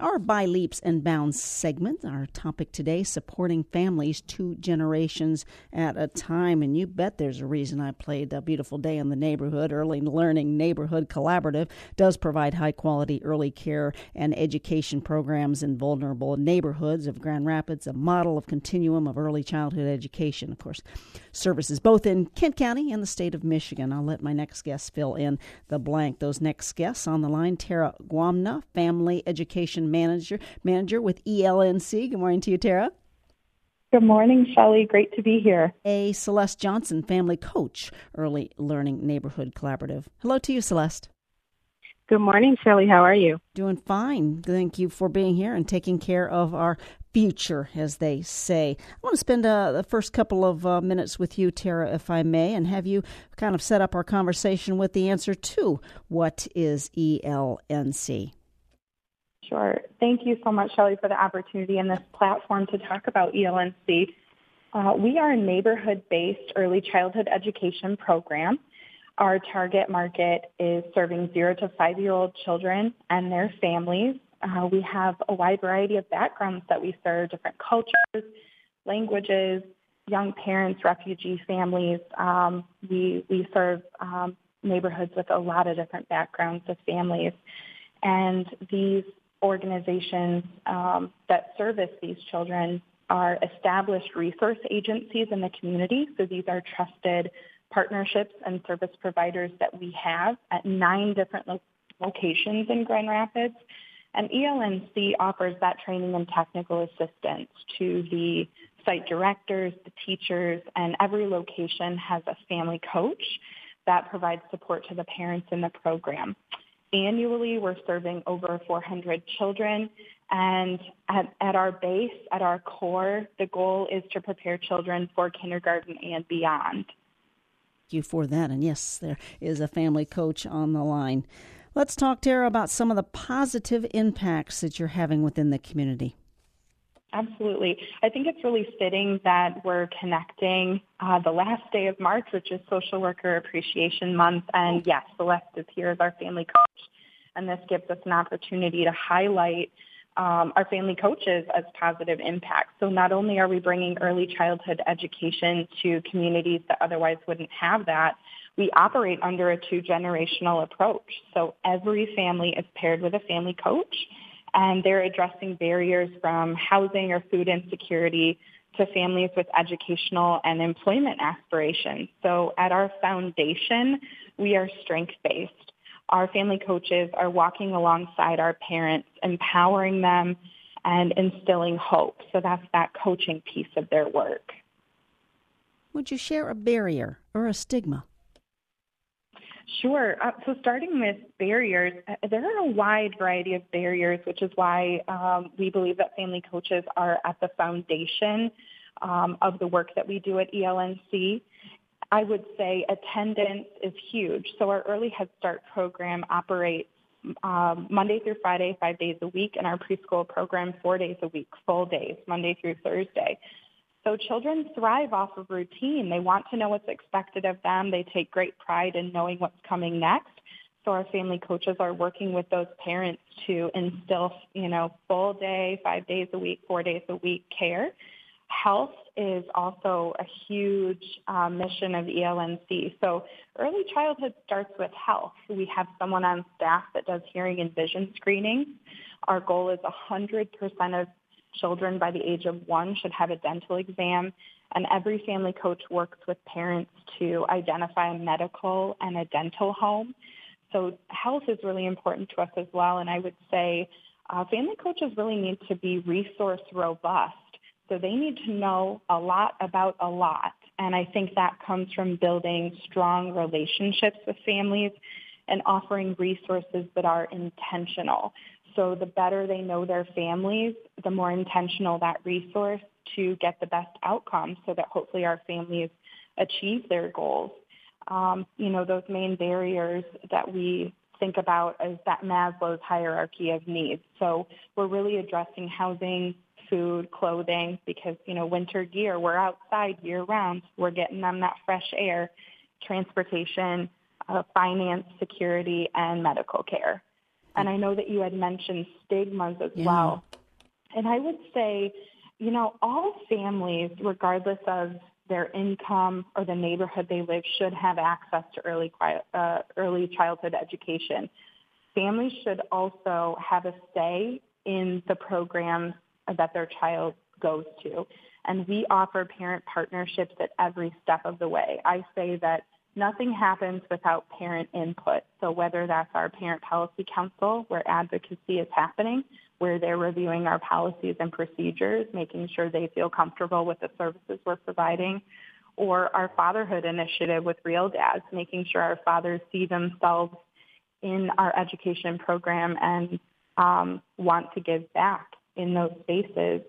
our By Leaps and Bounds segment. Our topic today supporting families two generations at a time. And you bet there's a reason I played A Beautiful Day in the Neighborhood. Early Learning Neighborhood Collaborative does provide high quality early care and education programs in vulnerable neighborhoods of Grand Rapids, a model of continuum of early childhood education. Of course, services both in Kent County and the state of Michigan. I'll let my next guest fill in the blank. Those next guests on the line Tara Guamna, Family Education Manager, Manager with ELNC. Good morning to you, Tara. Good morning, Shelley. Great to be here. A Celeste Johnson, Family Coach, Early Learning Neighborhood Collaborative. Hello to you, Celeste. Good morning, Shelley. How are you? Doing fine. Thank you for being here and taking care of our future, as they say. I want to spend uh, the first couple of uh, minutes with you, Tara, if I may, and have you kind of set up our conversation with the answer to what is ELNC? Sure. Thank you so much, Shelley, for the opportunity and this platform to talk about ELNC. Uh, we are a neighborhood based early childhood education program our target market is serving zero to five year old children and their families. Uh, we have a wide variety of backgrounds that we serve, different cultures, languages, young parents, refugee families. Um, we, we serve um, neighborhoods with a lot of different backgrounds of families. And these organizations um, that service these children are established resource agencies in the community. So these are trusted partnerships and service providers that we have at nine different lo- locations in Grand Rapids. And ELNC offers that training and technical assistance to the site directors, the teachers, and every location has a family coach that provides support to the parents in the program. Annually, we're serving over 400 children, and at, at our base, at our core, the goal is to prepare children for kindergarten and beyond you for that. And yes, there is a family coach on the line. Let's talk, Tara, about some of the positive impacts that you're having within the community. Absolutely. I think it's really fitting that we're connecting uh, the last day of March, which is Social Worker Appreciation Month. And yes, Celeste is here as our family coach. And this gives us an opportunity to highlight um, our family coaches as positive impacts. So not only are we bringing early childhood education to communities that otherwise wouldn't have that, we operate under a two-generational approach. So every family is paired with a family coach, and they're addressing barriers from housing or food insecurity to families with educational and employment aspirations. So at our foundation, we are strength-based our family coaches are walking alongside our parents, empowering them and instilling hope. So that's that coaching piece of their work. Would you share a barrier or a stigma? Sure. Uh, so starting with barriers, uh, there are a wide variety of barriers, which is why um, we believe that family coaches are at the foundation um, of the work that we do at ELNC. I would say attendance is huge. So our early Head Start program operates um, Monday through Friday, five days a week, and our preschool program four days a week, full days, Monday through Thursday. So children thrive off of routine. They want to know what's expected of them. They take great pride in knowing what's coming next. So our family coaches are working with those parents to instill, you know, full day, five days a week, four days a week care health is also a huge uh, mission of ELNC. So early childhood starts with health. We have someone on staff that does hearing and vision screenings. Our goal is 100% of children by the age of one should have a dental exam. And every family coach works with parents to identify a medical and a dental home. So health is really important to us as well. And I would say uh, family coaches really need to be resource robust. So they need to know a lot about a lot. And I think that comes from building strong relationships with families and offering resources that are intentional. So the better they know their families, the more intentional that resource to get the best outcome so that hopefully our families achieve their goals. Um, you know, those main barriers that we think about is that Maslow's hierarchy of needs. So we're really addressing housing, food, clothing, because, you know, winter gear, we're outside year round. We're getting them that fresh air, transportation, uh, finance, security, and medical care. And I know that you had mentioned stigmas as Yeah. well. And I would say, you know, all families, regardless of their income or the neighborhood they live, should have access to early uh, early childhood education. Families should also have a say in the programs that their child goes to. And we offer parent partnerships at every step of the way. I say that nothing happens without parent input. So whether that's our parent policy council where advocacy is happening, where they're reviewing our policies and procedures, making sure they feel comfortable with the services we're providing, or our fatherhood initiative with Real Dads, making sure our fathers see themselves in our education program and um, want to give back in those spaces.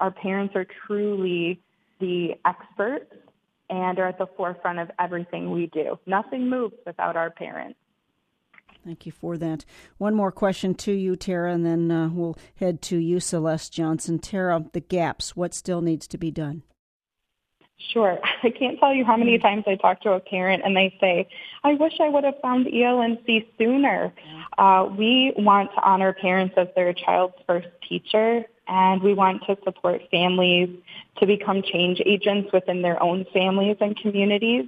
Our parents are truly the experts and are at the forefront of everything we do. Nothing moves without our parents. Thank you for that. One more question to you, Tara, and then uh, we'll head to you, Celeste Johnson. Tara, the gaps, what still needs to be done? Sure. I can't tell you how many times I talk to a parent and they say, I wish I would have found ELNC sooner. Uh, we want to honor parents as their child's first teacher and we want to support families to become change agents within their own families and communities.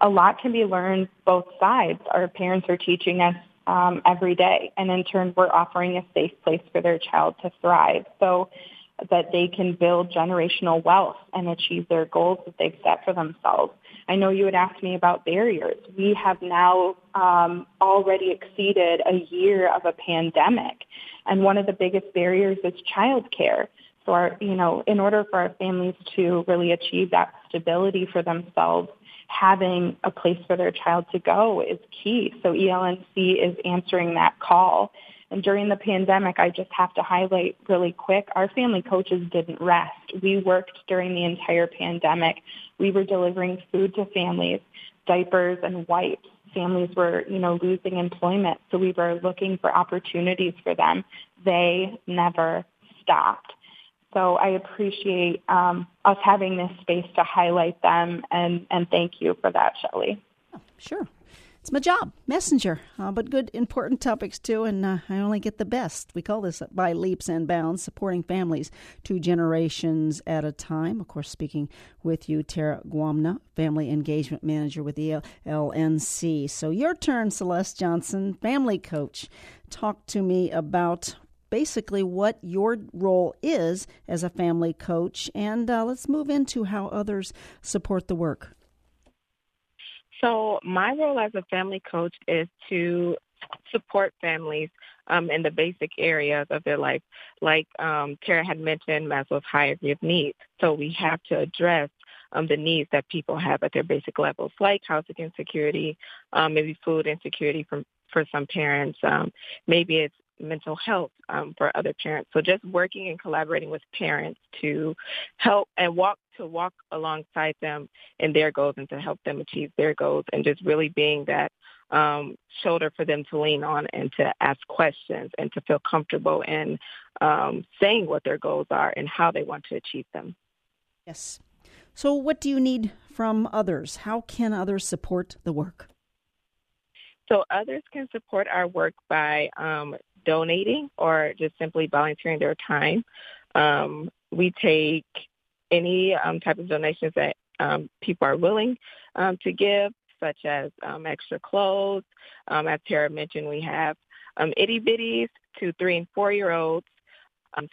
A lot can be learned both sides. Our parents are teaching us um, every day and in turn we're offering a safe place for their child to thrive. So that they can build generational wealth and achieve their goals that they've set for themselves. I know you had asked me about barriers. We have now um, already exceeded a year of a pandemic, and one of the biggest barriers is childcare. So, our, you know, in order for our families to really achieve that stability for themselves, having a place for their child to go is key. So, ELNC is answering that call. And during the pandemic, I just have to highlight really quick, our family coaches didn't rest. We worked during the entire pandemic. We were delivering food to families, diapers and wipes. Families were, you know, losing employment. So we were looking for opportunities for them. They never stopped. So I appreciate um, us having this space to highlight them and, and thank you for that, Shelley. Sure. It's my job, messenger, uh, but good, important topics too, and uh, I only get the best. We call this by leaps and bounds, supporting families two generations at a time. Of course, speaking with you, Tara Guamna, Family Engagement Manager with the LNC. So, your turn, Celeste Johnson, family coach. Talk to me about basically what your role is as a family coach, and uh, let's move into how others support the work. So, my role as a family coach is to support families um, in the basic areas of their life. Like um, Tara had mentioned, Maslow's hierarchy of needs. So, we have to address um, the needs that people have at their basic levels, like housing insecurity, um, maybe food insecurity from, for some parents. Um, maybe it's mental health um, for other parents. So just working and collaborating with parents to help and walk to walk alongside them in their goals and to help them achieve their goals and just really being that um, shoulder for them to lean on and to ask questions and to feel comfortable in um, saying what their goals are and how they want to achieve them. Yes. So, what do you need from others? How can others support the work? So, others can support our work by um, donating or just simply volunteering their time. Um, we take any um, type of donations that um, people are willing um, to give, such as um, extra clothes. Um, as Tara mentioned, we have itty bitties to three and four year olds,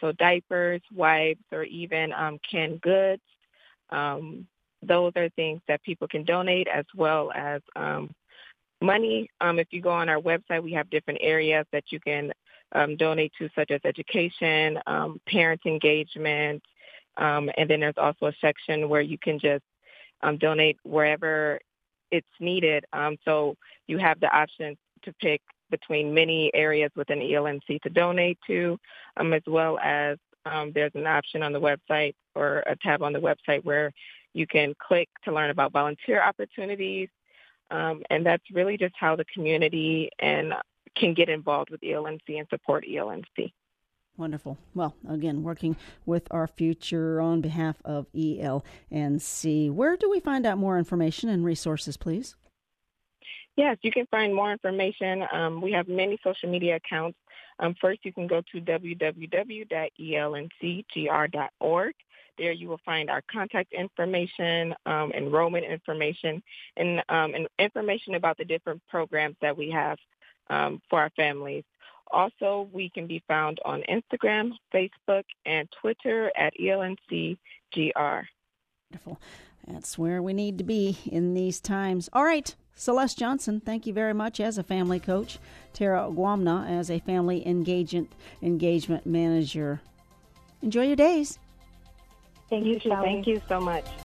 so diapers, wipes, or even canned goods. those are things that people can donate as well as money. Um, if you go on our website, we have different areas that you can um, donate to, such as education, um, parent engagement, um, and then there's also a section where you can just um, donate wherever it's needed. Um, so you have the option to pick between many areas within ELNC to donate to, as well as there's an option on the website or a tab on the website where you can click to learn about volunteer opportunities. Um, and that's really just how the community and can get involved with ELNC and support ELNC. Wonderful. Well, again, working with our future on behalf of ELNC. Where do we find out more information and resources, please? Yes, you can find more information. Um, we have many social media accounts Um, first, you can go to www.elncgr.org. There you will find our contact information, um, enrollment information, and, um, and, information about the different programs that we have um, for our families. Also, we can be found on Instagram, Facebook, and Twitter at ELNCGR. Wonderful. That's where we need to be in these times. All right, Celeste Johnson, thank you very much as a family coach. Tara Guamna as a family engagement engagement manager. Enjoy your days. Thank you, Thank you so much.